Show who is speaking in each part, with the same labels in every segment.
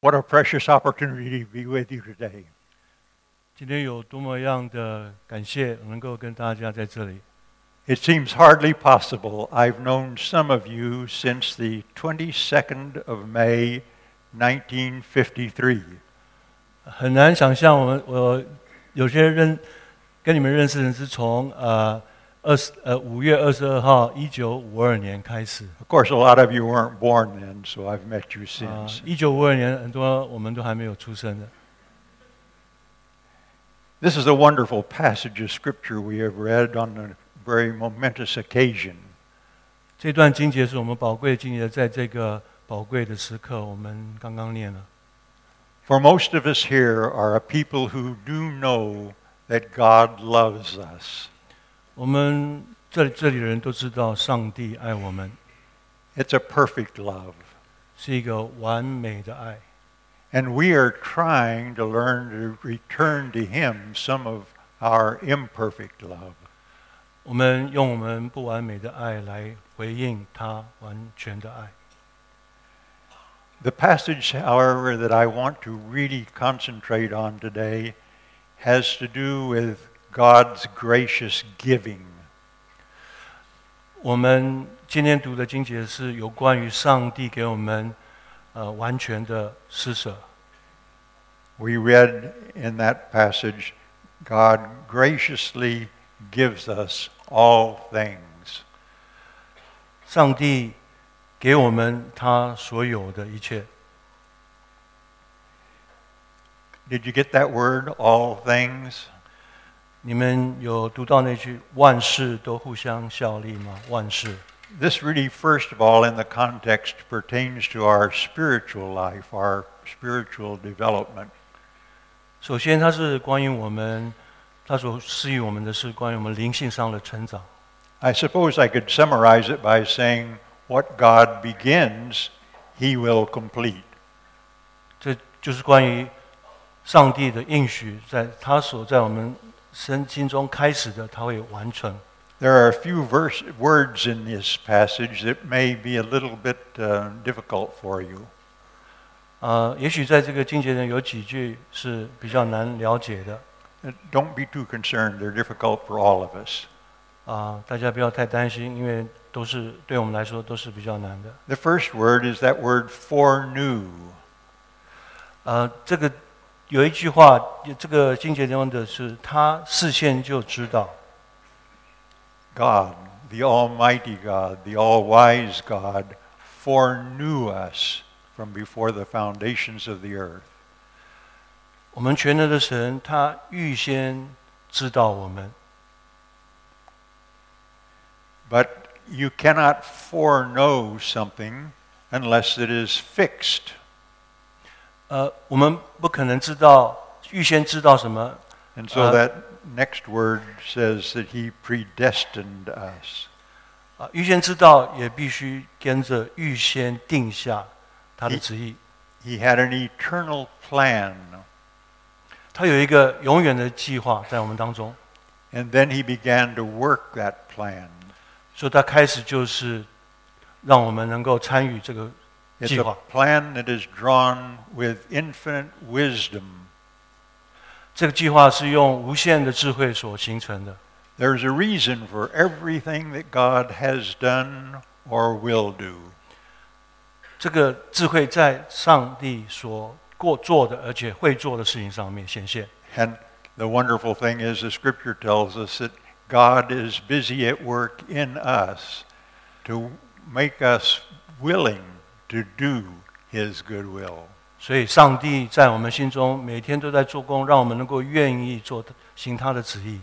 Speaker 1: What a precious opportunity to be with you today.
Speaker 2: 今天有多么样的感谢，能够跟大家在这里。
Speaker 1: It seems hardly possible. I've known some of you since the 22nd of May, 1953.
Speaker 2: 很难想象，我们我有些认跟你们认识的人是从呃 二十呃五月二十二号一九五二年开始
Speaker 1: Of course, a lot of you weren't born then, so I've met you
Speaker 2: 啊
Speaker 1: since.，
Speaker 2: 一九五二年很多我们都还没有出生的。
Speaker 1: This is a wonderful passage of Scripture we have read on a very momentous occasion.
Speaker 2: 这段经节是我们宝贵的经节，在这个宝贵的时刻，我们刚刚念了。
Speaker 1: For most of us here are a people who do know that God loves us.
Speaker 2: 我们这里这里的人都知道，上帝爱我们，
Speaker 1: It's a perfect love.
Speaker 2: 是一个完美的爱。
Speaker 1: And we are trying to learn to return to Him some of our imperfect love.
Speaker 2: 我们用我们不完美的爱来回应他完全的爱。
Speaker 1: The passage, however, that I want to really concentrate on today has to do with God's gracious giving.
Speaker 2: 我们今天读的经节是有关于上帝给我们呃完全的施舍。
Speaker 1: We read in that passage, God graciously gives us all things.
Speaker 2: 上帝给我们他所有的一切。
Speaker 1: Did you get that word, all things?
Speaker 2: 你们有读到那句“万事都互相效力”吗？万事。
Speaker 1: This really, first of all, in the context, pertains to our spiritual life, our spiritual development.
Speaker 2: 首先，它是关于我们，它所赐予我们的是关于我们灵性上的成长。
Speaker 1: I suppose I could summarize it by saying, what God begins, He will complete.
Speaker 2: 这就是关于上帝的应许，在他所在我们 身心中开始的，他会完成。
Speaker 1: There are a few verse, words in this passage that may be a little bit uh, difficult for you.
Speaker 2: 呃，也许在这个经节中有几句是比较难了解的
Speaker 1: Uh, Don't be too concerned, they're difficult for all of us.
Speaker 2: 啊、大家不要太担心，因为都是对我们来说都是比较难的。
Speaker 1: The first word is that word foreknew.
Speaker 2: 呃，这个 有一句话，这个经节中的是他事先就知道，
Speaker 1: God, the Almighty God, the all wise God, foreknew us from before the foundations of the earth.
Speaker 2: 我们全能的神，他预先知道我们。
Speaker 1: But you cannot foreknow something unless it is fixed.
Speaker 2: 呃，我们不可能知道预先知道什么
Speaker 1: ，And so
Speaker 2: Uh,
Speaker 1: that next word says that he predestined us.
Speaker 2: 啊，预先知道也必须跟着预先定下他的旨意。
Speaker 1: He had an eternal plan.
Speaker 2: 他有一个永远的计划在我们当中
Speaker 1: ，And then he began to work that plan.
Speaker 2: 所以他开始就是让我们能够参与这个
Speaker 1: It's
Speaker 2: 计
Speaker 1: a
Speaker 2: 划。
Speaker 1: plan that is drawn with infinite wisdom.
Speaker 2: 这个计划是用无限的智慧所形成的。
Speaker 1: There's a reason for everything that God has done or will do.
Speaker 2: 这个智慧在上帝所过做的，而且会做的事情上面显现。
Speaker 1: And the wonderful thing is, the scripture tells us that God is busy at work in us to make us willing to do his good will.
Speaker 2: 所以，上帝在我们心中每天都在做工，让我们能够愿意做行他的旨意。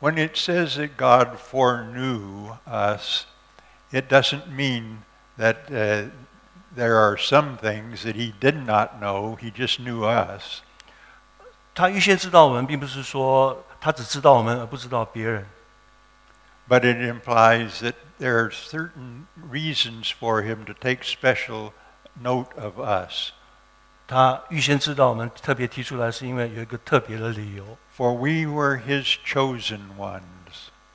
Speaker 1: When it says that God foreknew us, it doesn't mean that uh, there are some things that he did not know, he just knew us.
Speaker 2: 他预先知道我们，并不是说他只知道我们，而不知道别人。
Speaker 1: But it implies that there are certain reasons for him to take special note of us.
Speaker 2: 他预先知道我们，特别提出来，是因为有一个特别的理由，
Speaker 1: For we were his chosen ones.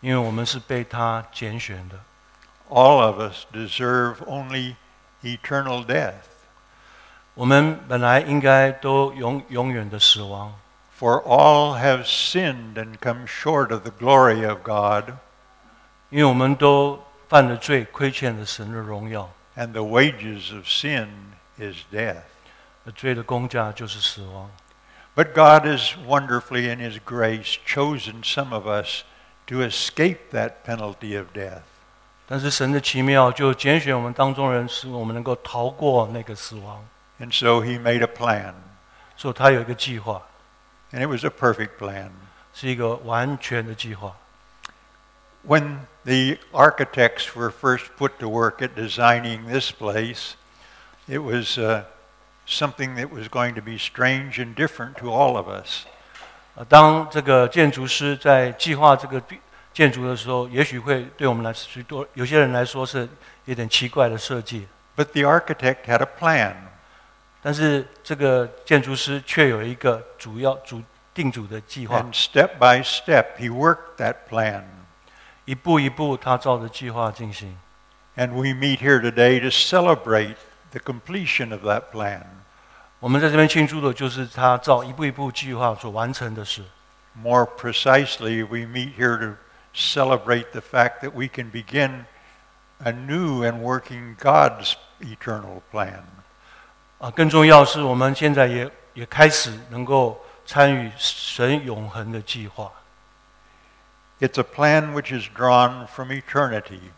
Speaker 2: 因为我们是被他拣选的。
Speaker 1: All of us deserve only eternal death.
Speaker 2: 我们本来应该都永永远的死亡，
Speaker 1: For all have sinned and come short of the glory of God,
Speaker 2: 因为我们都犯了罪，亏欠了神的荣耀。
Speaker 1: and the wages of sin is death.
Speaker 2: 而罪的工价就是死亡。
Speaker 1: But God has wonderfully, in His grace, chosen some of us to escape that penalty of death.
Speaker 2: 但是神的奇妙就拣选我们当中人，使我们能够逃过那个死亡。
Speaker 1: And so He made a plan,
Speaker 2: 所以他有一个计划，
Speaker 1: and it was a perfect plan.
Speaker 2: 是一个完全的计划。
Speaker 1: When the architects were first put to work at designing this place, it was uh, something that was going to be strange and different to all of us.
Speaker 2: 呃，当这个建筑师在计划这个地建筑的时候，也许会对我们来许多有些人来说是有点奇怪的设计，
Speaker 1: But the architect had a plan,
Speaker 2: 但是这个建筑师却有一个主要主定主的计划，
Speaker 1: and step by step, he worked that plan.
Speaker 2: 一步一步他照着计划进行。
Speaker 1: And we meet here today to celebrate the completion of that plan.
Speaker 2: 我们在这边庆祝的就是他照一步一步计划所完成的事。
Speaker 1: More precisely, we meet here to celebrate the fact that we can begin a new and working God's eternal plan.
Speaker 2: 啊，更重要是我们现在也也开始能够参与神永恒的计划，
Speaker 1: It's a plan which is drawn from eternity.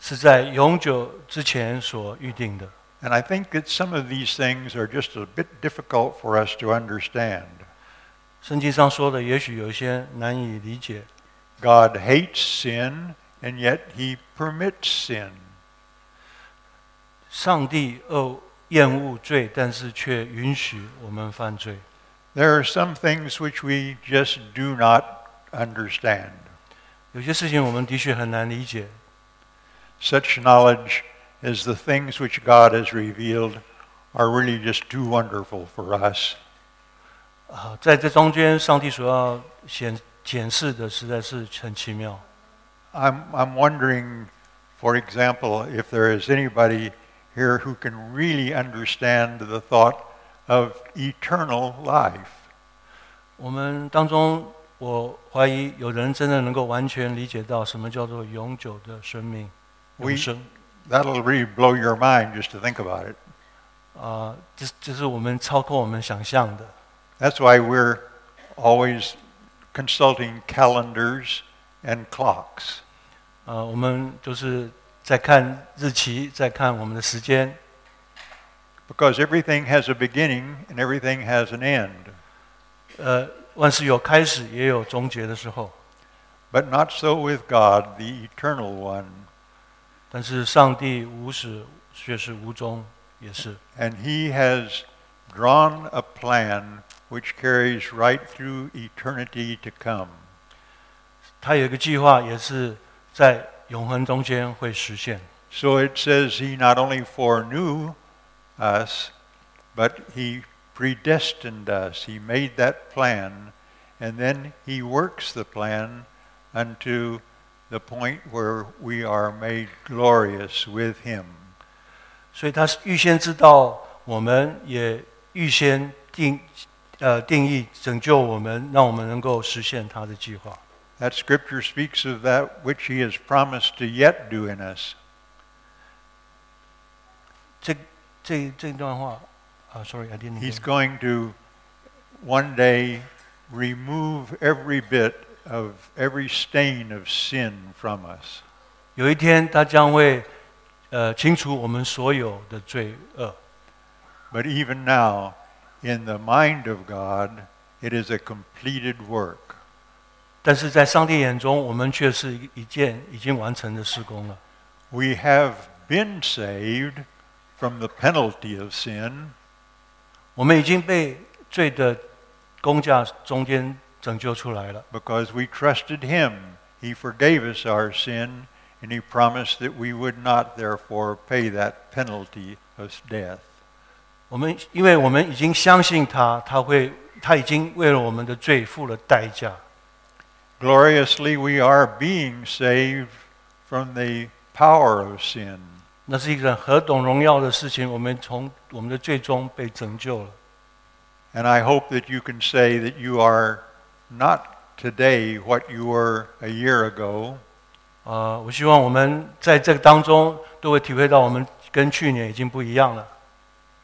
Speaker 2: 是在永久之前所预定的。
Speaker 1: And I think that some of these things are just a bit difficult for us to understand.
Speaker 2: 圣经上说的，也许有一些难以理解。
Speaker 1: God hates sin, and yet he permits sin.
Speaker 2: 上帝恶厌恶罪，但是却允许我们犯罪。
Speaker 1: There are some things which we just do not understand.
Speaker 2: 有些事情我们的确很难理解，
Speaker 1: Such knowledge as the things which God has revealed are really just too wonderful for us.
Speaker 2: 啊，在这中间，上帝所要显显示的实在是很奇妙。
Speaker 1: I'm, I'm wondering, for example, if there is anybody here who can really understand the thought of eternal life.
Speaker 2: 我们当中， 我怀疑有人真的能够完全理解到什么叫做永久的生命、
Speaker 1: We-
Speaker 2: 永生
Speaker 1: That'll really blow your mind just to think about it.
Speaker 2: 啊，这这是我们超过我们想象的。
Speaker 1: That's why we're always consulting calendars and clocks.
Speaker 2: 呃，我们就是在看日期，在看我们的时间，
Speaker 1: Because everything has a beginning and everything has an end.
Speaker 2: 呃， 万事有开始，也有终结的时候。
Speaker 1: But not so with God, the eternal one.
Speaker 2: 但是上帝无始却是无终，也是。
Speaker 1: And he has drawn a plan which carries right through eternity to come.
Speaker 2: 他有一个计划，也是在永恒中间会实现。
Speaker 1: So it says he not only foreknew us, but he predestined us. He made that plan, and then he works the plan unto the point where we are made glorious with him.
Speaker 2: 所以他是预先知道，我们也预先定呃定义拯救我们，让我们能够实现他的计划。
Speaker 1: That scripture speaks of that which he has promised to yet do in us.
Speaker 2: 这这这段话啊，sorry，I didn't.
Speaker 1: He's
Speaker 2: hear.
Speaker 1: going to one day remove every bit of every stain of sin from us.
Speaker 2: 有一天，他将会呃清除我们所有的罪恶。
Speaker 1: But even now, in the mind of God, it is a completed work.
Speaker 2: 但是在上帝眼中，我们却是一一件已经完成的施工了。
Speaker 1: We have been saved from the penalty of sin,
Speaker 2: 我们已经被罪的 工价中间拯救出来了，
Speaker 1: because we trusted Him. He forgave us our sin, and He promised that we would not therefore pay that penalty of death.
Speaker 2: 我们因为我们已经相信他，他会，他已经为了我们的罪付了代价。
Speaker 1: Gloriously, we are being saved from the power of sin.
Speaker 2: 那是一个何等荣耀的事情！我们从我们的最终被拯救了。
Speaker 1: And I hope that you can say that you are not today what you were a year ago,
Speaker 2: 啊、我希望我们在这个当中都会体会到，我们跟去年已经不一样了。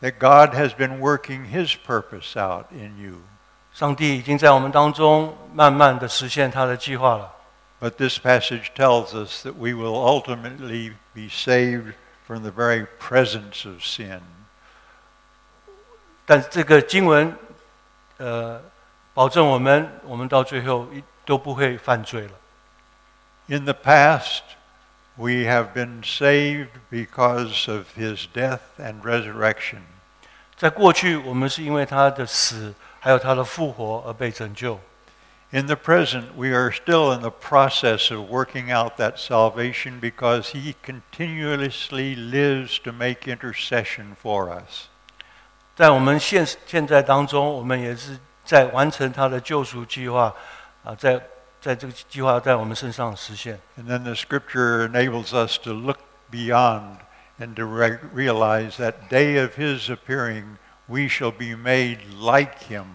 Speaker 1: that God has been working His purpose out in you.
Speaker 2: 上帝已经在我们当中慢慢的实现他的计划了。
Speaker 1: But this passage tells us that we will ultimately be saved from the very presence of sin.
Speaker 2: 但这个经文，呃，保证我们，我们到最后一都不会犯罪了。
Speaker 1: In the past, we have been saved because of His death and resurrection.
Speaker 2: 在过去，我们是因为他的死，还有他的复活而被拯救。
Speaker 1: In the present, we are still in the process of working out that salvation because He continuously lives to make intercession for us.
Speaker 2: 在我们现现在当中，我们也是在完成他的救赎计划，啊，在在这个计划在我们身上实现。
Speaker 1: And then the scripture enables us to look beyond and to re- realize that day of his appearing, we shall be made like him.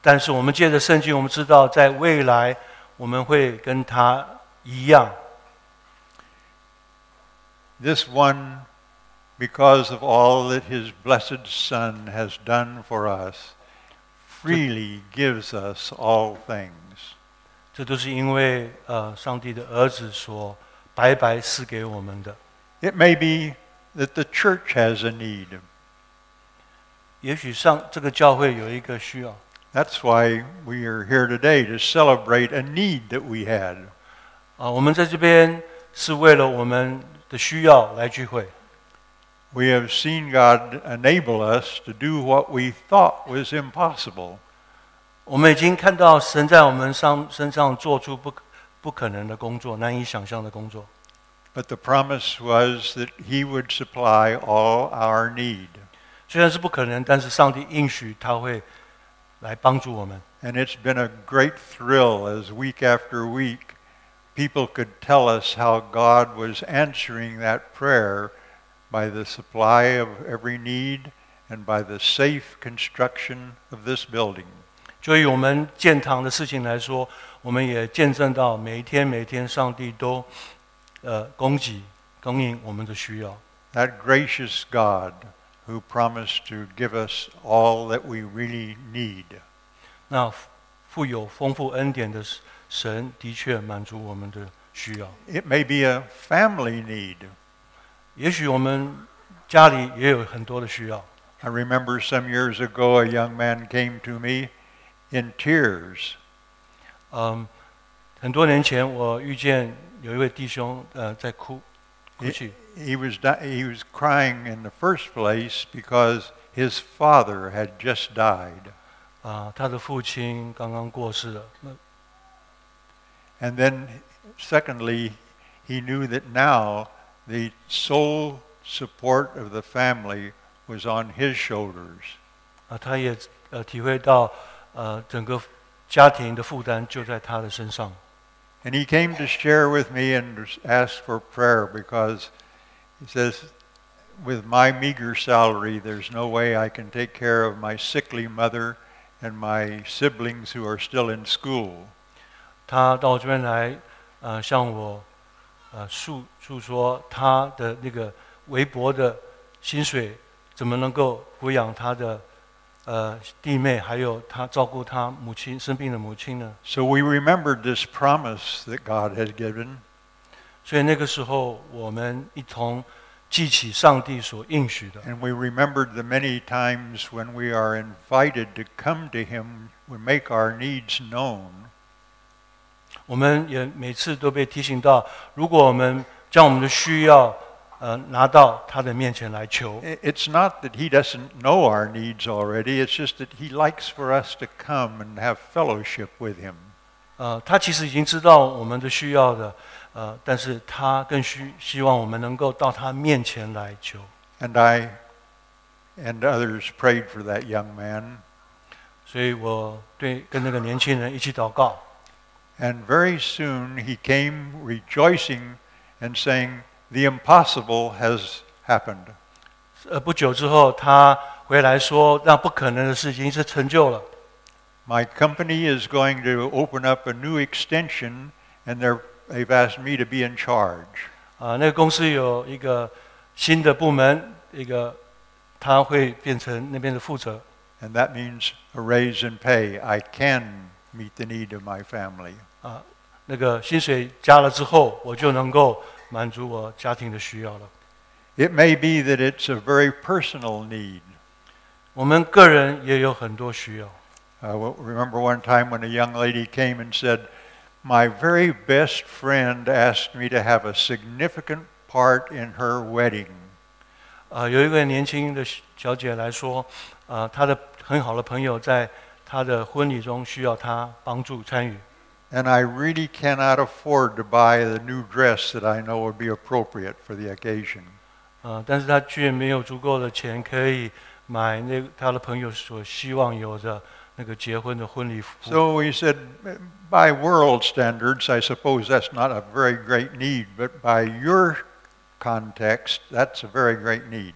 Speaker 2: 但是我们借着圣经，我们知道在未来我们会跟他一样。
Speaker 1: This one, because of all that his blessed Son has done for us, freely gives us all things.
Speaker 2: 这都是因为呃，上帝的儿子所白白赐给我们的。
Speaker 1: It may be that the church has a need.
Speaker 2: 也许上这个教会有一个需要，
Speaker 1: That's why we are here today to celebrate a need that we had.
Speaker 2: 啊，我们在这边是为了我们的需要来聚会。
Speaker 1: We have seen God enable us to do what we thought was impossible.
Speaker 2: 我们已经看到神在我们上身上做出不可不可能的工作，难以想象的工作。
Speaker 1: But the promise was that He would supply all our need.
Speaker 2: 虽然是不可能，但是上帝应许他会来帮助我们。
Speaker 1: And it's been a great thrill as week after week people could tell us how God was answering that prayer by the supply of every need and by the safe construction of this building.
Speaker 2: 就以我们建堂的事情来说，我们也见证到每一天每一天，上帝都呃供给供应我们的需要。
Speaker 1: That gracious God who promised to give us all that we really need.
Speaker 2: 那富有丰富恩典的神，的确满足我们的需要。
Speaker 1: It may be a family need.
Speaker 2: 也许我们家里也有很多的需要。
Speaker 1: I remember some years ago a young man came to me in tears.
Speaker 2: 嗯，很多年前我遇见有一位弟兄，呃，在哭哭泣。
Speaker 1: He was, di- he was crying in the first place because his father had just died.
Speaker 2: 啊、他的父亲刚刚过世了。那
Speaker 1: And then, secondly, he knew that now the sole support of the family was on his shoulders.
Speaker 2: 啊，他也呃体会到，呃，整个家庭的负担就在他的身上。
Speaker 1: And he came to share with me and ask for prayer because he says, with my meager salary, there's no way I can take care of my sickly mother and my siblings who are still in school.
Speaker 2: 他到我这边来，呃，向我 呃诉诉说他的那个微薄的薪水，怎么能够抚养他的呃弟妹，还有他照顾他母亲生病的母亲呢
Speaker 1: ？So we remembered this promise that God had given,
Speaker 2: 所以那个时候，我们一同记起上帝所应许的
Speaker 1: ，and we remembered the many times when we are invited to come to Him, we make our needs known.
Speaker 2: 我们也每次都被提醒到，如果我们将我们的需要呃拿到他的面前来求
Speaker 1: It's not that He doesn't know our needs already, it's just that He likes for us to come and have fellowship with Him.
Speaker 2: 呃，他其实已经知道我们的需要的，呃，但是他更需希望我们能够到他面前来求。
Speaker 1: And I and others prayed for that young man.
Speaker 2: 所以我对跟那个年轻人一起祷告，
Speaker 1: And very soon he came rejoicing and saying, the impossible has happened.
Speaker 2: 呃，不久之后，他回来说，让不可能的事情是成就了。
Speaker 1: My company is going to open up a new extension, and they're, they've asked me to be in charge.
Speaker 2: 啊，那个公司有一个新的部门，一个他会变成那边的负责。
Speaker 1: And that means a raise in pay. I can meet the need of my family.
Speaker 2: 啊，那个薪水加了之后，我就能够满足我家庭的需要了。
Speaker 1: It may be that it's a very personal need.
Speaker 2: 我们个人也有很多需要。
Speaker 1: I w- remember one time when a young lady came and said, My very best friend asked me to have a significant part in her wedding.
Speaker 2: 啊，有一位年轻的小姐来说，啊，她的很好的朋友在 她的婚礼中需要她帮助参与。
Speaker 1: And I really cannot afford to buy the new dress that I know would be appropriate for the occasion.
Speaker 2: 呃，但是他却没有足够的钱可以买那他的朋友所希望有的那个结婚的婚礼服。
Speaker 1: So we said, by world standards, I suppose that's not a very great need, but by your context, that's a very great need.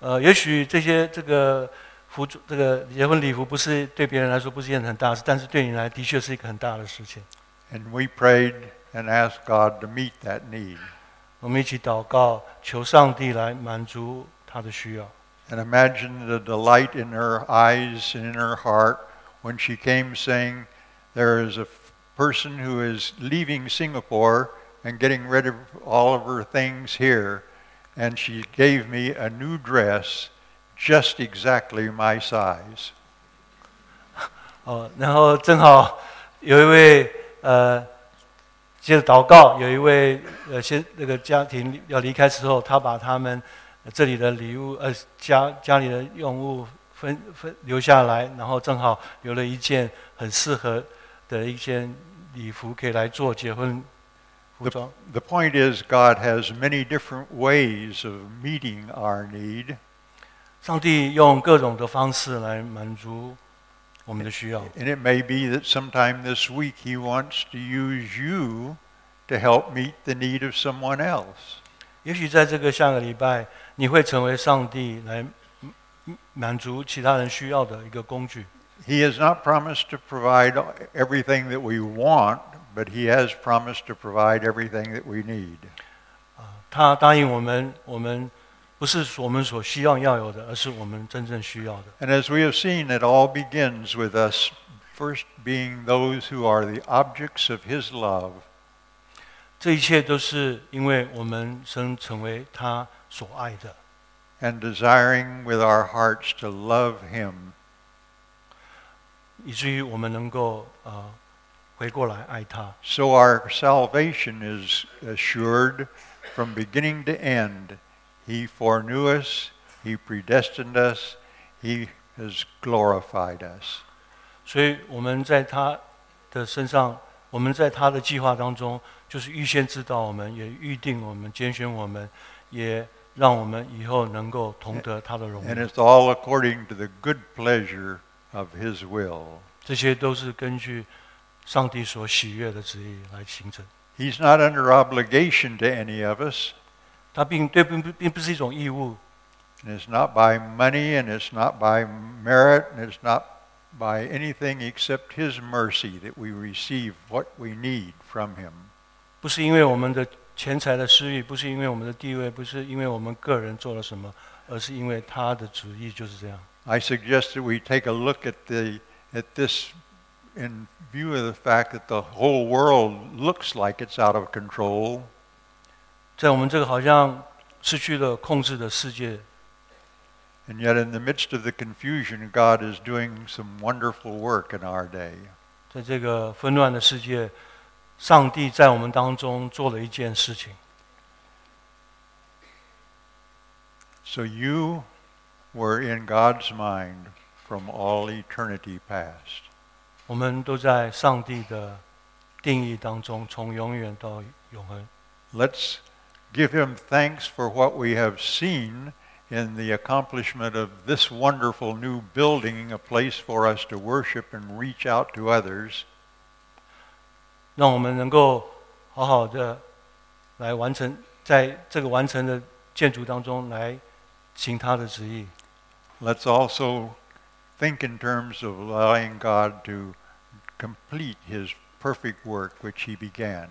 Speaker 2: 呃，也许这些这个 服这个结婚礼服不是对别人来说不是一件很大的事，但是对你来的确是一个很大的事情。
Speaker 1: And we prayed and asked God to meet that need.
Speaker 2: 我们一起祷告，求上帝来满足他的需要。
Speaker 1: And imagine the delight in her eyes and in her heart when she came saying, There is a f- person who is leaving Singapore and getting rid of all of her things here, and she gave me a new dress just exactly my size.
Speaker 2: 哦，然后正好有一位呃，接着祷告，有一位呃，先那个家庭要离开之后，他把他们呃这里的礼物呃家家里的用物分分留下来，然后正好留了一件很适合的一件礼服，可以来做结婚服装。
Speaker 1: The point is, God has many different ways of meeting our need,
Speaker 2: 上帝用各种的方式来满足我们的需要。
Speaker 1: and it may be that sometime this week He wants to use you to help meet the need of someone else.
Speaker 2: 也许在这个下个礼拜，你会成为上帝来嗯满足其他人需要的一个工具。
Speaker 1: He has not promised to provide everything that we want, but He has promised to provide everything that we need.
Speaker 2: 他答应我们，我们 不是我们所希望要有的，而是我们真正需要的。
Speaker 1: And as we have seen, it all begins with us first being those who are the objects of His love.
Speaker 2: 这一切都是因为我们生成为他所爱的，
Speaker 1: and desiring with our hearts to love Him.
Speaker 2: 以至于我们能够呃回过来爱他。
Speaker 1: So our salvation is assured from beginning to end. He foreknew us, He predestined us, He has glorified us.
Speaker 2: 所以我们在他的身上，我们在他的计划当中，就是预先知道我们，也预定我们，拣选我们，也让我们以后能够同得他的荣
Speaker 1: And
Speaker 2: 耀。
Speaker 1: it's all according to the good pleasure of His will.
Speaker 2: 这些都是根据上帝所喜悦的旨意来形成。
Speaker 1: He's not under obligation to any of us.
Speaker 2: 它并对并不并不是一种义务，
Speaker 1: And it's not by money, and it's not by merit, and it's not by anything except His mercy that we receive what we need from Him.
Speaker 2: 不是因为我们的钱财的私欲，不是因为我们的地位，不是因为我们个人做了什么，而是因为他的旨意就是这样。
Speaker 1: I suggest that we take a look at the at this in view of the fact that the whole world looks like it's out of control,
Speaker 2: 在我们这个好像失去了控制的世界，
Speaker 1: and yet in the midst of the confusion, God is doing some wonderful work in our day.
Speaker 2: 在这个纷乱的世界，上帝在我们当中做了一件事情。
Speaker 1: So you were in God's mind from all eternity past.
Speaker 2: 我们都在上帝的定义当中，从永远到永恒。
Speaker 1: Let's give him thanks for what we have seen in the accomplishment of this wonderful new building, a place for us to worship and reach out to others.
Speaker 2: 让我们能够好好的来完成 在这个完成的建筑当中来行他的旨意。
Speaker 1: Let's also think in terms of allowing God to complete his perfect work which he began.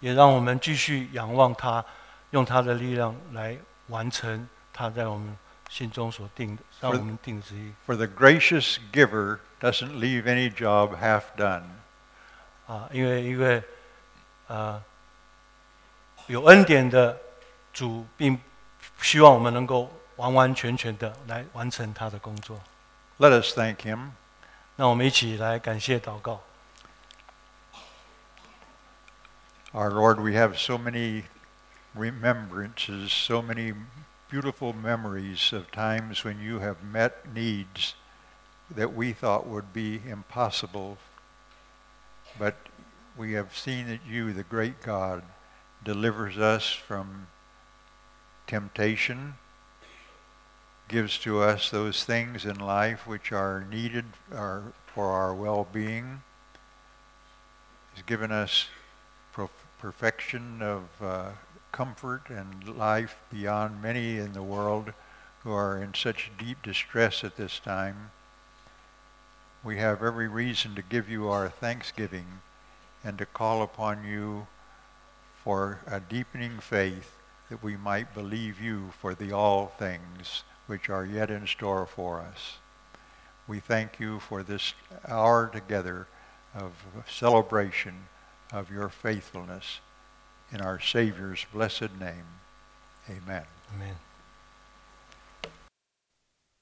Speaker 2: 也让我们继续仰望他， 用他的力量来完成他在我们心中所定的，让我们定的旨意
Speaker 1: For the gracious giver doesn't leave any job half done.
Speaker 2: 啊！因为因为呃，有恩典的主，并希望我们能够完完全全的来完成他的工作。
Speaker 1: Let us thank him.
Speaker 2: 那我们一起来感谢祷告。
Speaker 1: Our Lord, we have so many remembrances, so many beautiful memories of times when you have met needs that we thought would be impossible. But we have seen that you, the great God, delivers us from temptation, gives to us those things in life which are needed are for our well-being, has given us perfection of uh, comfort and life beyond many in the world who are in such deep distress at this time. We have every reason to give you our thanksgiving and to call upon you for a deepening faith that we might believe you for the all things which are yet in store for us. We thank you for this hour together of celebration of your faithfulness in our Savior's blessed name. Amen.
Speaker 2: Amen。